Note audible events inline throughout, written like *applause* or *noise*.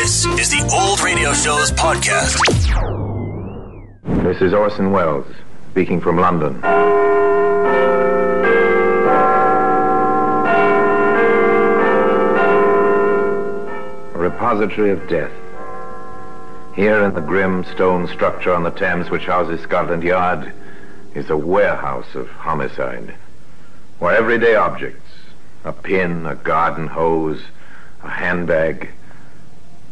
This is the Old Radio Show's podcast. This is Orson Welles speaking from London. A repository of death. Here in the grim stone structure on the Thames which houses Scotland Yard is a warehouse of homicide, where everyday objects, a pin, a garden hose, a handbag,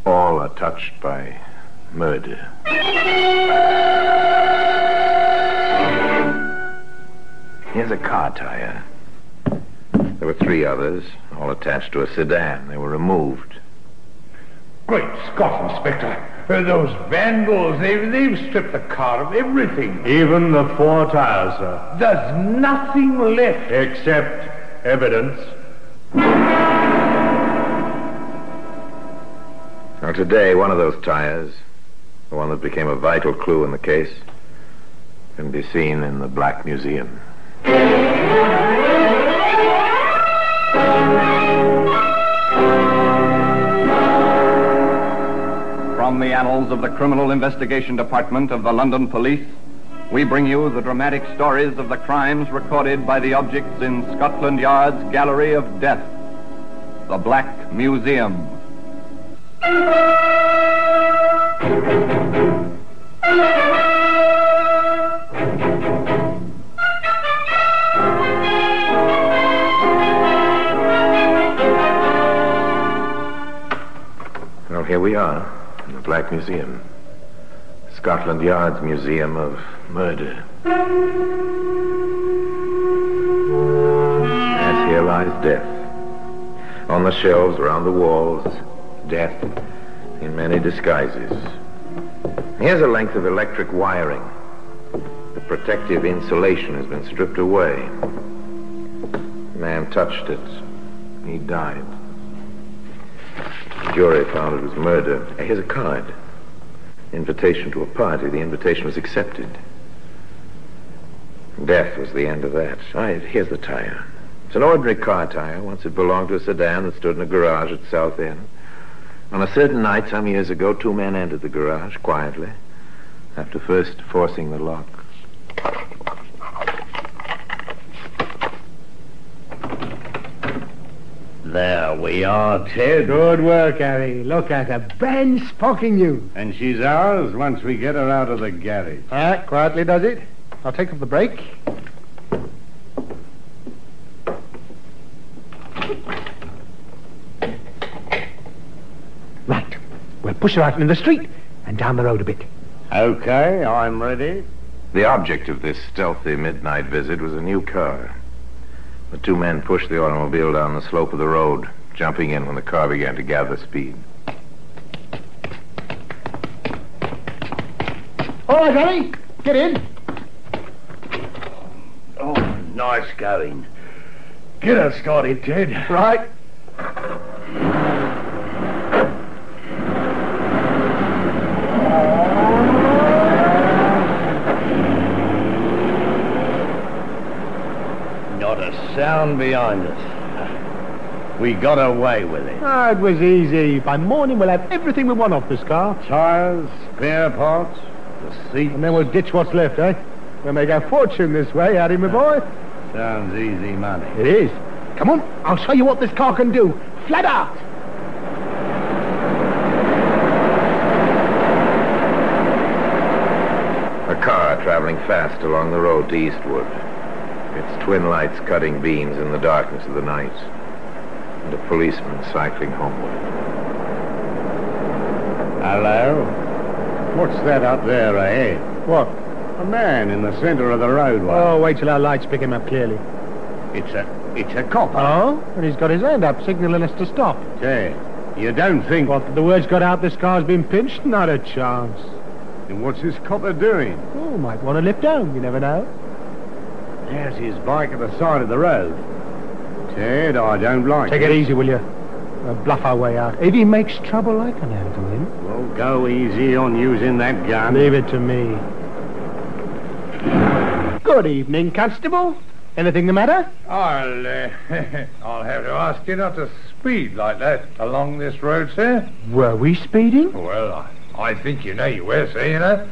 all are touched by murder. Here's a car tire. There were three others, all attached to a sedan. They were removed. Great Scott, Inspector. Uh, those vandals, they've, they've stripped the car of everything. Even the four tires, sir. There's nothing left. Except evidence. Today, one of those tires, the one that became a vital clue in the case, can be seen in the Black Museum. From the annals of the Criminal Investigation Department of the London Police, we bring you the dramatic stories of the crimes recorded by the objects in Scotland Yard's Gallery of Death, the Black Museum. Well, here we are in the Black Museum. Scotland Yard's Museum of Murder. Yes, here lies death. On the shelves, around the walls, death in many disguises. Here's a length of electric wiring. The protective insulation has been stripped away. The man touched it. He died. The jury found it was murder. Here's a card. Invitation to a party. The invitation was accepted. Death was the end of that. Here's the tire. It's an ordinary car tire. Once it belonged to a sedan that stood in a garage at South End. On a certain night some years ago, two men entered the garage quietly, after first forcing the lock. There we are, Ted. Good work, Harry. Look at her. Brand sparking new. And she's ours once we get her out of the garage. Ah, quietly does it. I'll take up the brake. Right. We'll push her out into the street and down the road a bit. Okay, I'm ready. The object of this stealthy midnight visit was a new car. The two men pushed the automobile down the slope of the road, jumping in when the car began to gather speed. All right, Harry. Get in. Oh, nice going. Get us started, Ted. Right. Not a sound behind us. We got away with it. Ah, it was easy. By morning, we'll have everything we want off this car. Tires, spare parts, the seat. And then we'll ditch what's left, eh? We'll make our fortune this way, Harry, my boy. Sounds easy money. It is. Come on, I'll show you what this car can do. Flat out. A car traveling fast along the road to Eastwood, its twin lights cutting beams in the darkness of the night, and a policeman cycling homeward. Hello? What's that up there ahead? What? A man in the center of the roadway. Oh, wait till our lights pick him up clearly. It's a it's a copper. Oh? And he's got his hand up, signaling us to stop. Ted, you don't think What, the word's got out this car's been pinched? Not a chance. And what's this copper doing? Oh, might want to lift home, you never know. There's his bike at the side of the road. Ted, I don't like Take it. it easy, will you? We'll bluff our way out. If he makes trouble, I can handle him. Well, go easy on using that gun. Leave it to me. Good evening, Constable. Anything the matter? I'll, uh, *laughs* I'll have to ask you not to speed like that along this road, sir? Were we speeding? Well, I, I think you know you were, sir, you know.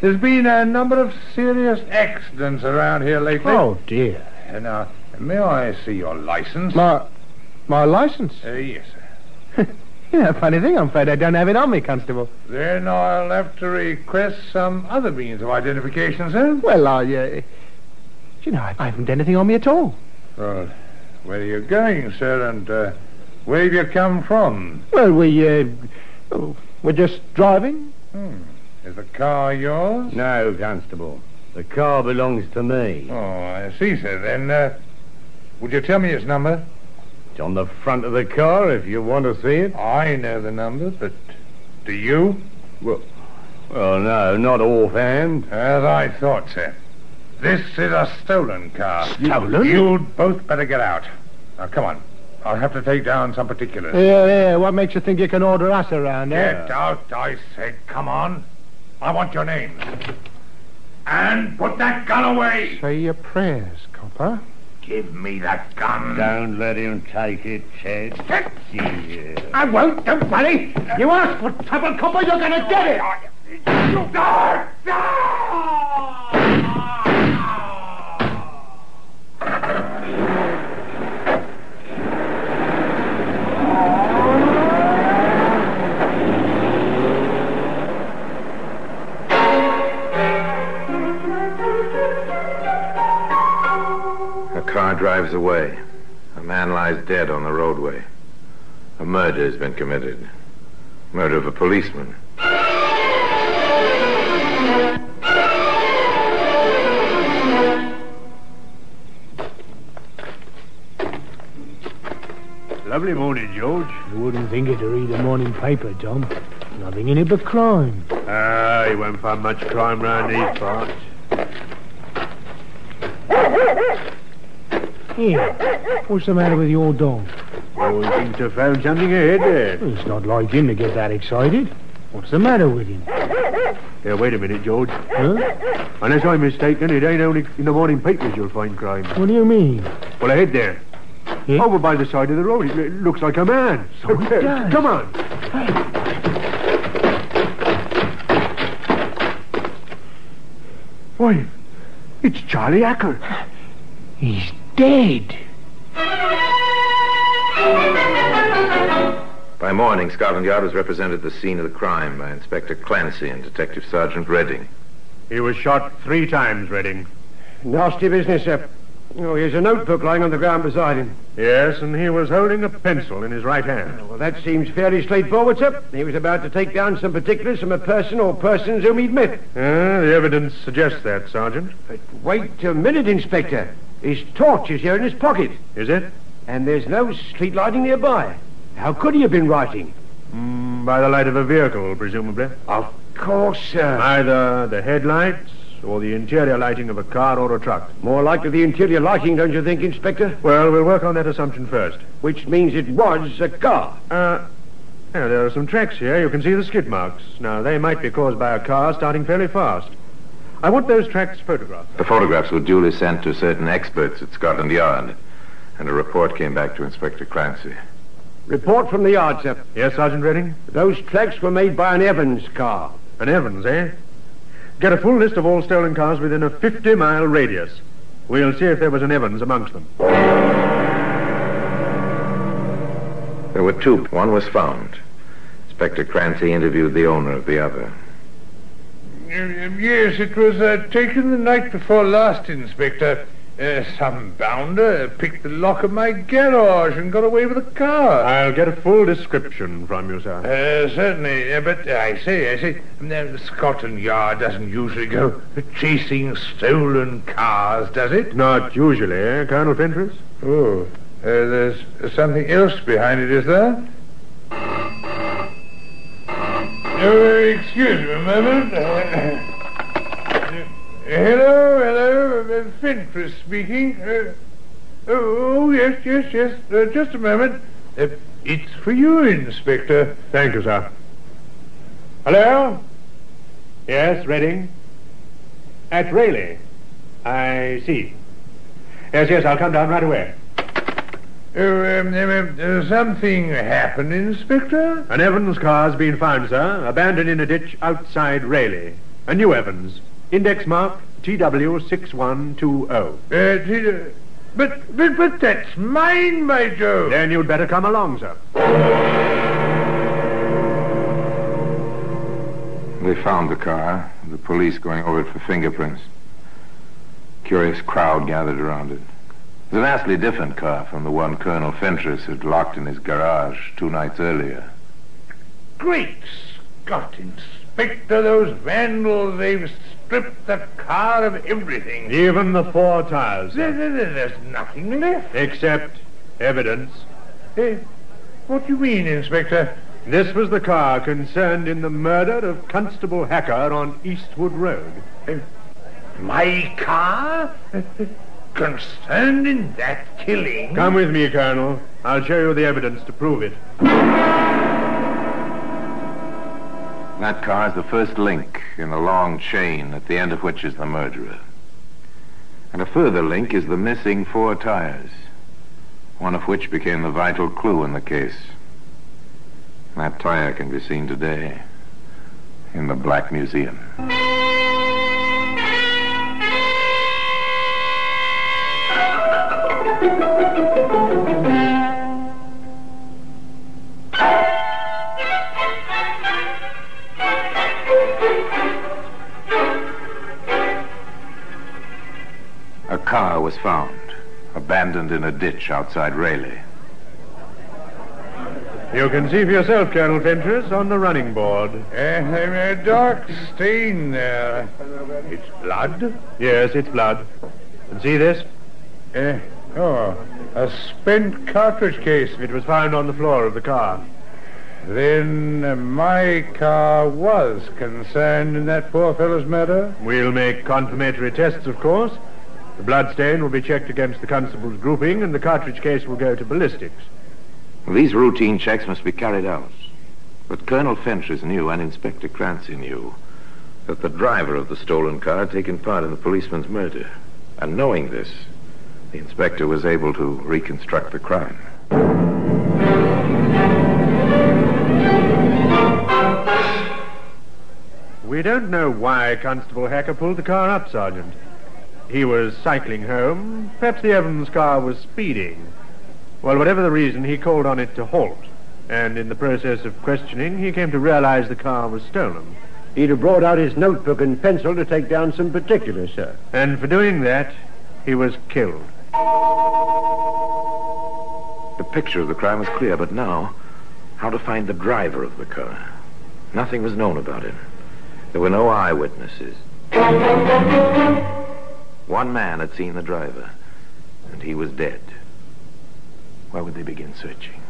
There's been a number of serious accidents around here lately. Oh, dear. Uh, Now, may I see your license? My, my license? Uh, yes, sir. *laughs* Yeah, funny thing, I'm afraid I don't have it on me, Constable. Then I'll have to request some other means of identification, sir. Well, I, uh, you know, I, I haven't anything on me at all. Well, where are you going, sir, and uh, where have you come from? Well, we, uh, oh, we're just driving. Hmm. Is the car yours? No, Constable. The car belongs to me. Oh, I see, sir. Then, uh, would you tell me its number? It's on the front of the car if you want to see it. I know the number, but do you? Well, well no, not offhand. As I thought, sir. This is a stolen car. Stolen? You'd both better get out. Now, come on. I'll have to take down some particulars. Yeah, yeah, what makes you think you can order us around, eh? Get out, I said. Come on. I want your names. And put that gun away. Say your prayers, copper. Give me that gun. Don't let him take it, Ted. Yeah. I won't, don't worry. You ask for trouble, copper, you're gonna get it. You die! A murder has been committed. Murder of a policeman. Lovely morning, George. You wouldn't think it to read the morning paper, Tom. Nothing in it but crime. Ah, you won't find much crime round these parts. Here, what's the matter with your dog? Oh, he seems to have found something ahead there. Well, it's not like him to get that excited. What's the matter with him? Yeah, wait a minute, George. Huh? Unless I'm mistaken, it ain't only in the morning papers you'll find crime. What do you mean? Well, ahead there. Yeah? Over by the side of the road. It, looks like a man. So it does. Come on. Why, it's Charlie Acker. He's dead. By morning, Scotland Yard was represented at the scene of the crime by Inspector Clancy and Detective Sergeant Redding. He was shot three times, Redding. Nasty business, sir. Oh, here's a notebook lying on the ground beside him. Yes, and he was holding a pencil in his right hand. Well, that seems fairly straightforward, sir. He was about to take down some particulars from a person or persons whom he'd met. Ah, the evidence suggests that, Sergeant. But wait a minute, Inspector. His torch is here in his pocket, Is it? And there's no street lighting nearby. How could he have been writing? Mm, by the light of a vehicle, presumably. Of course, sir. Either the headlights or the interior lighting of a car or a truck. More likely the interior lighting, don't you think, Inspector? Well, we'll work on that assumption first. Which means it was a car. Uh, yeah, there are some tracks here. You can see the skid marks. Now, they might be caused by a car starting fairly fast. I want those tracks photographed. The photographs were duly sent to certain experts at Scotland Yard, and a report came back to Inspector Clancy. Report from the yard, sir. Yes, Sergeant Redding? Those tracks were made by an Evans car. An Evans, eh? Get a full list of all stolen cars within a 50-mile radius. We'll see if there was an Evans amongst them. There were two. One was found. Inspector Clancy interviewed the owner of the other. Yes, it was uh, taken the night before last, Inspector. Uh, some bounder picked the lock of my garage and got away with the car. I'll get a full description from you, sir. Uh, certainly, uh, but I say, I say, uh, Scotland Yard doesn't usually go chasing stolen cars, does it? Not usually, eh, Colonel Fentress? Oh, uh, there's something else behind it, is there? Oh, excuse me a moment. Uh, hello, uh, Fentress speaking. Uh, oh, yes, yes, yes. Uh, just a moment. Uh, it's for you, Inspector. Thank you, sir. Hello? Yes, Redding? At Rayleigh. I see. Yes, yes, I'll come down right away. Oh, um, um, uh, something happened, Inspector? An Evans car has been found, sir, abandoned in a ditch outside Rayleigh. A new Evans. Index mark TW6120. Uh, did, but, but, but that's mine, Major. Then you'd better come along, sir. They found the car, the police going over it for fingerprints. Curious crowd gathered around it. It was a vastly different car from the one Colonel Fentress had locked in his garage two nights earlier. Great Scott, Inspector, those vandals, they've stripped the car of everything. Even the four tires, There, there- there- there's nothing left. Except evidence. Eh, what do you mean, Inspector? This was the car concerned in the murder of Constable Hacker on Eastwood Road. My car? Concerned in that killing? Come with me, Colonel. I'll show you the evidence to prove it. That car is the first link in a long chain at the end of which is the murderer. And a further link is the missing four tires, one of which became the vital clue in the case. That tire can be seen today in the Black Museum. *laughs* abandoned in a ditch outside Rayleigh. You can see for yourself, Colonel Fentress, on the running board. Uh, a dark stain there. It's blood? Yes, it's blood. And see this? Uh, oh, a spent cartridge case. It was found on the floor of the car. Then uh, my car was concerned in that poor fellow's murder? We'll make confirmatory tests, of course. The blood stain will be checked against the constable's grouping, and the cartridge case will go to ballistics. These routine checks must be carried out. But Colonel Fentress knew, and Inspector Clancy knew, that the driver of the stolen car had taken part in the policeman's murder. And knowing this, the inspector was able to reconstruct the crime. We don't know why Constable Hacker pulled the car up, Sergeant. He was cycling home. Perhaps the Evans car was speeding. Well, whatever the reason, he called on it to halt. And in the process of questioning, he came to realize the car was stolen. He'd have brought out his notebook and pencil to take down some particulars, sir. And for doing that, he was killed. The picture of the crime was clear, but now, how to find the driver of the car? Nothing was known about him. There were no eyewitnesses. One man had seen the driver, and he was dead. Where would they begin searching?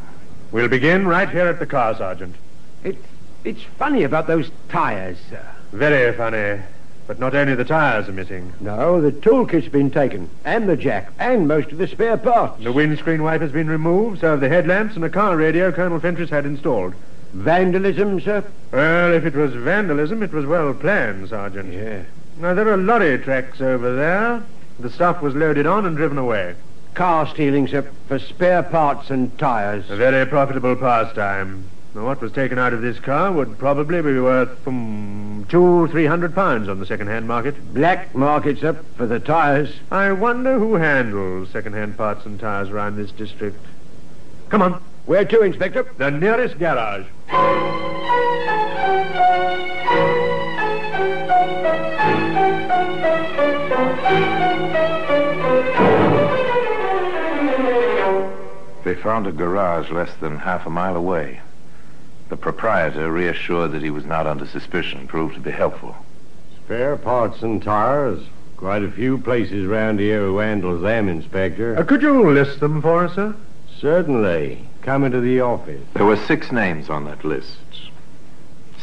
We'll begin right here at the car, Sergeant. It, it's funny about those tires, sir. Very funny. But not only the tires are missing. No, the toolkit's been taken, and the jack, and most of the spare parts. The windscreen wiper's been removed, so have the headlamps and a car radio Colonel Fentress had installed. Vandalism, sir? Well, if it was vandalism, it was well planned, Sergeant. Yeah. Now, there are lorry tracks over there. The stuff was loaded on and driven away. Car stealing, sir, for spare parts and tires. A very profitable pastime. Now, what was taken out of this car would probably be worth from two, three hundred pounds on the second-hand market. Black markets up for the tires. I wonder who handles second-hand parts and tires around this district. Come on, Where to, Inspector? the nearest garage. *laughs* They found a garage less than half a mile away. The proprietor, reassured that he was not under suspicion, proved to be helpful. Spare parts and tires. Quite a few places round here who handles them, Inspector. Uh, could you list them for us, sir? Certainly. Come into the office. There were six names on that list.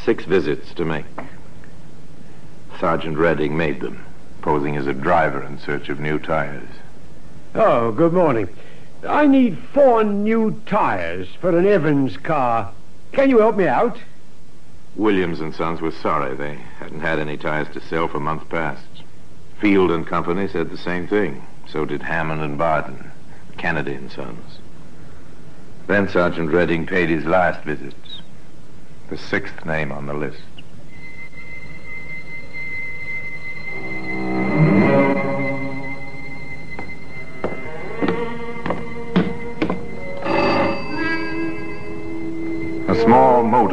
Six visits to make. Sergeant Redding made them, posing as a driver in search of new tires. Oh, good morning. I need four new tires for an Evans car. Can you help me out? Williams and Sons were sorry they hadn't had any tires to sell for months past. Field and Company said the same thing. So did Hammond and Barton, Kennedy and Sons. Then Sergeant Redding paid his last visit. The sixth name on the list.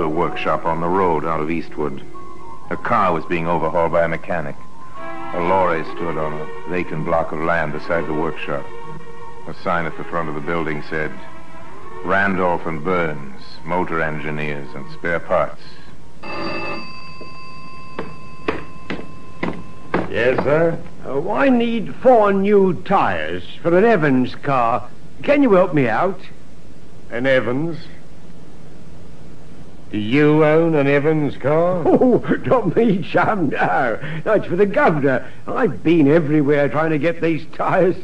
Motor workshop on the road out of Eastwood. A car was being overhauled by a mechanic. A lorry stood on a vacant block of land beside the workshop. A sign at the front of the building said, Randolph and Burns, motor engineers and spare parts. Yes, sir? Oh, I need four new tires for an Evans car. Can you help me out? An Evans? Do you own an Evans car? *laughs* Oh, not me, chum, no. That's for the governor. I've been everywhere trying to get these tires.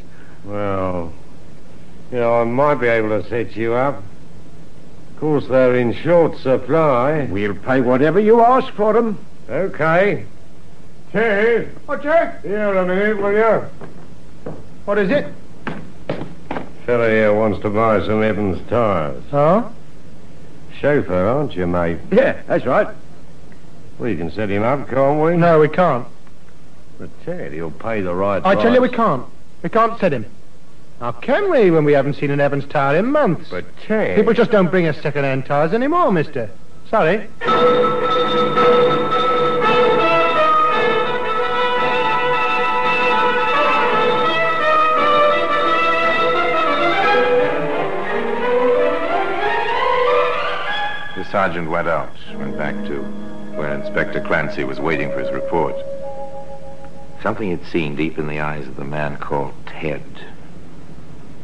Well, you know, I might be able to set you up. Of course, they're in short supply. We'll pay whatever you ask for them. Okay. Ted, What's that? here a minute, will you? What is it? Fellow here wants to buy some Evans tires. Oh? Chauffeur, aren't you, mate? Yeah, that's right. We can set him up, can't we? No, we can't. But Ted, he'll pay the right I tell you, we can't. We can't set him. How can we when we haven't seen an Evans tire in months? But Ted... People just don't bring us second-hand tires anymore, mister. Sorry. Sergeant went out, went back to where Inspector Clancy was waiting for his report. Something he'd seen deep in the eyes of the man called Ted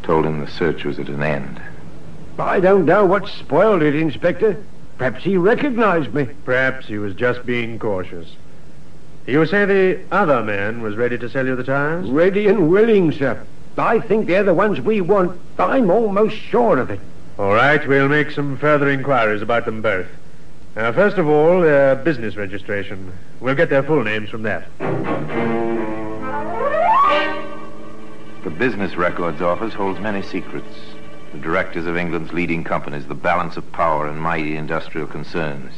told him the search was at an end. I don't know what spoiled it, Inspector. Perhaps he recognized me. Perhaps he was just being cautious. You say the other man was ready to sell you the tires? Ready and willing, sir. I think they're the ones we want. I'm almost sure of it. All right, we'll make some further inquiries about them both. Now, first of all, their business registration. We'll get their full names from that. The Business Records Office holds many secrets. The directors of England's leading companies, the balance of power in mighty industrial concerns.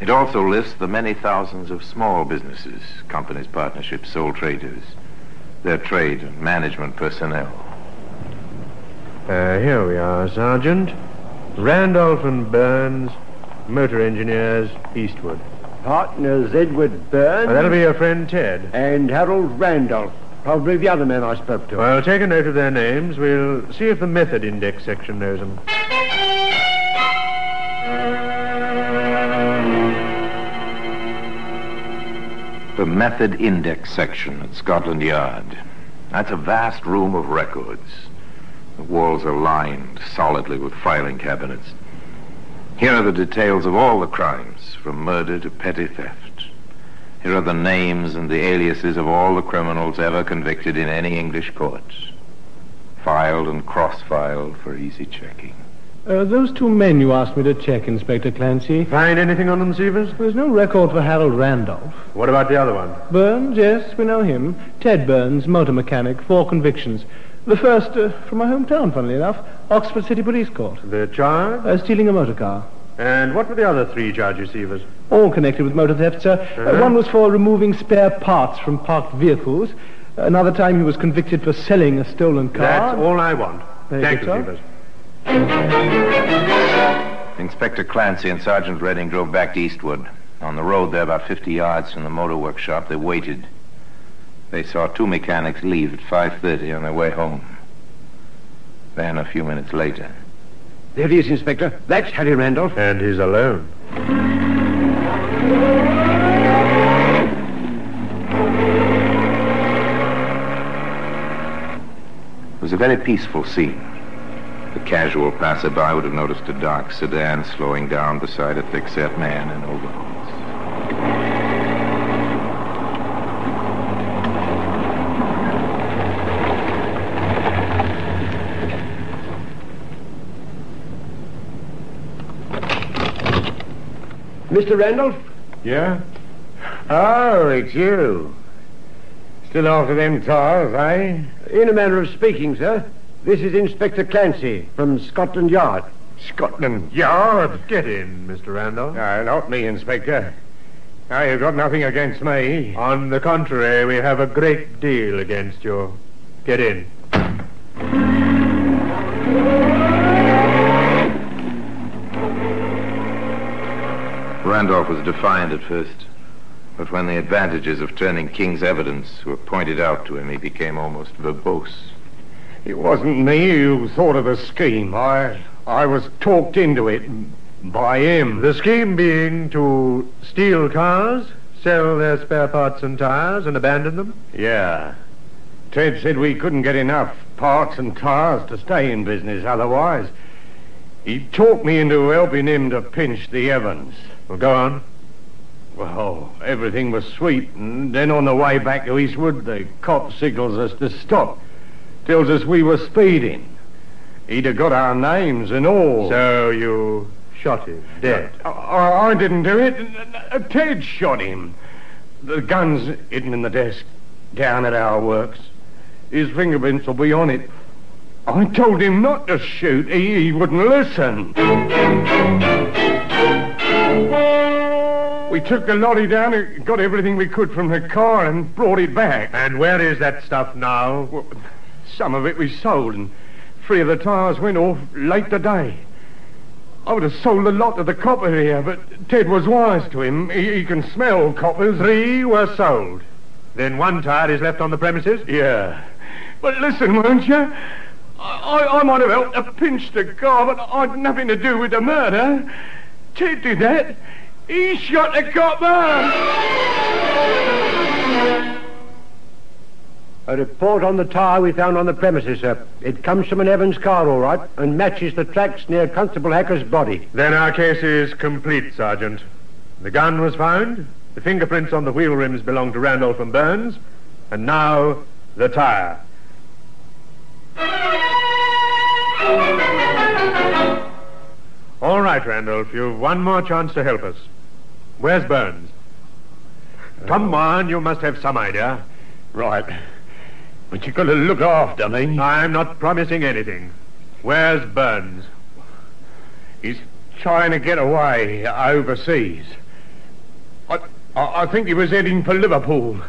It also lists the many thousands of small businesses, companies, partnerships, sole traders, their trade and management personnel. Uh, here we are, Sergeant. Randolph and Burns, motor engineers, Eastwood. Partners Edward Burns Now, that'll be your friend Ted. and Harold Randolph. Probably the other man I spoke to. Well, take a note of their names. We'll see if the method index section knows them. The Method Index section at Scotland Yard. That's a vast room of records. The walls are lined solidly with filing cabinets. Here are the details of all the crimes, from murder to petty theft. Here are the names and the aliases of all the criminals ever convicted in any English court. Filed and cross-filed for easy checking. Uh, those two men you asked me to check, Inspector Clancy. Find anything on them, Severs? There's no record for Harold Randolph. What about the other one? Burns, yes, we know him. Ted Burns, motor mechanic, four convictions. The first uh, from my hometown, funnily enough, Oxford City Police Court. The charge? Uh, stealing a motor car. And what were the other three charges, Severs? All connected with motor theft, sir. Uh, Uh-huh. one was for removing spare parts from parked vehicles. Another time he was convicted for selling a stolen car. That's all I want. Very Thank good, you, sir. Severs. Inspector Clancy and Sergeant Redding drove back to Eastwood. On the road there, about 50 yards from the motor workshop, they waited. They saw two mechanics leave at 5.30 on their way home. Then, a few minutes later, There he is, Inspector. That's Harry Randolph. And he's alone. it was a very peaceful scene. The casual passerby would have noticed a dark sedan slowing down beside a thick-set man in overalls. Mr. Randolph? Yeah? Oh, it's you. Still after them tires, eh? In a manner of speaking, sir. This is Inspector Clancy from Scotland Yard. Scotland Yard. Get in, Mr. Randolph. No, not me, Inspector. Now, you've got nothing against me. On the contrary, we have a great deal against you. Get in. Randolph was defiant at first, but when the advantages of turning King's evidence were pointed out to him, he became almost verbose. It wasn't me who thought of the scheme. I, I was talked into it by him. The scheme being to steal cars, sell their spare parts and tires, and abandon them? Yeah. Ted said we couldn't get enough parts and tires to stay in business otherwise. He talked me into helping him to pinch the Evans. Well, go on. Well, everything was sweet, and then on the way back to Eastwood, the cop signals us to stop. Tells us we were speeding. He'd have got our names and all. So you shot him dead? I, I, I didn't do it. Ted shot him. The gun's hidden in the desk down at our works. His fingerprints will be on it. I told him not to shoot. He, he wouldn't listen. We took the lorry down and got everything we could from the car and brought it back. And where is that stuff now? Well, some of it we sold, and three of the tires went off late today. I would have sold a lot to the copper here, but Ted was wise to him. He, he can smell coppers. Three were sold. Then one tire is left on the premises? Yeah. But listen, won't you? I, I might have helped to pinch the car, but I'd nothing to do with the murder. Ted did that. He shot the copper. A report on the tyre we found on the premises, sir. It comes from an Evans car, all right, and matches the tracks near Constable Hacker's body. Then our case is complete, Sergeant. The gun was found, the fingerprints on the wheel rims belong to Randolph and Burns, and now the tyre. All right, Randolph, you've one more chance to help us. Where's Burns? Come on, you must have some idea. Right. But you've got to look after me. I'm not promising anything. Where's Burns? He's trying to get away overseas. I, I, I think he was heading for Liverpool.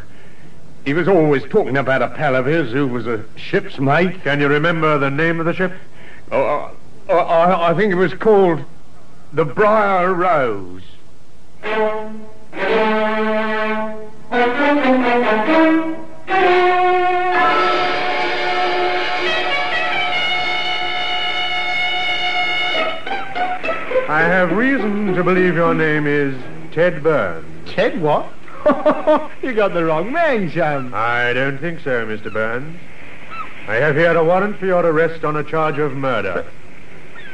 He was always talking about a pal of his who was a ship's mate. Can you remember the name of the ship? Oh, I, I, I think it was called the Briar Rose. I have reason to believe your name is Ted Burns. Ted what? *laughs* you got the wrong man, Sam. I don't think so, Mr. Burns. I have here a warrant for your arrest on a charge of murder.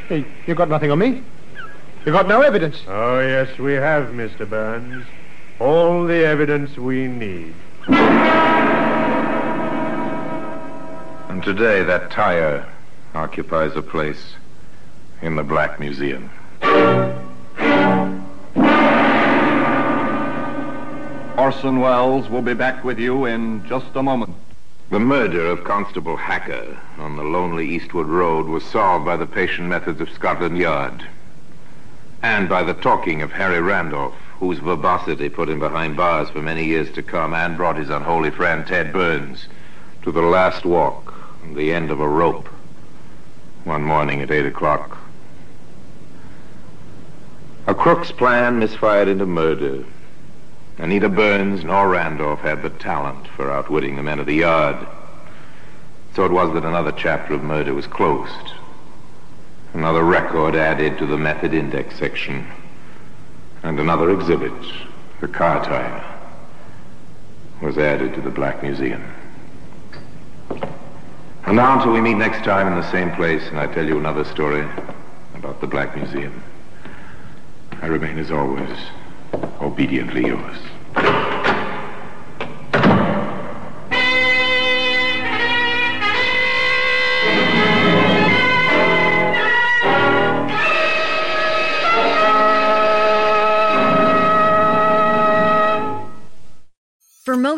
Hey, you got nothing on me? You got no evidence. Oh, yes, we have, Mr. Burns. All the evidence we need. And today, that tire occupies a place in the Black Museum. Orson Welles will be back with you in just a moment. The murder of Constable Hacker on the lonely Eastwood Road was solved by the patient methods of Scotland Yard and by the talking of Harry Randolph, whose verbosity put him behind bars for many years to come and brought his unholy friend Ted Burns to the last walk the end of a rope one morning at 8 o'clock. A crook's plan misfired into murder. And neither Burns nor Randolph had the talent for outwitting the men of the yard. So it was that another chapter of murder was closed. Another record added to the method index section. And another exhibit, the car tire, was added to the Black Museum. And now until we meet next time in the same place and I tell you another story about the Black Museum. I remain as always obediently yours.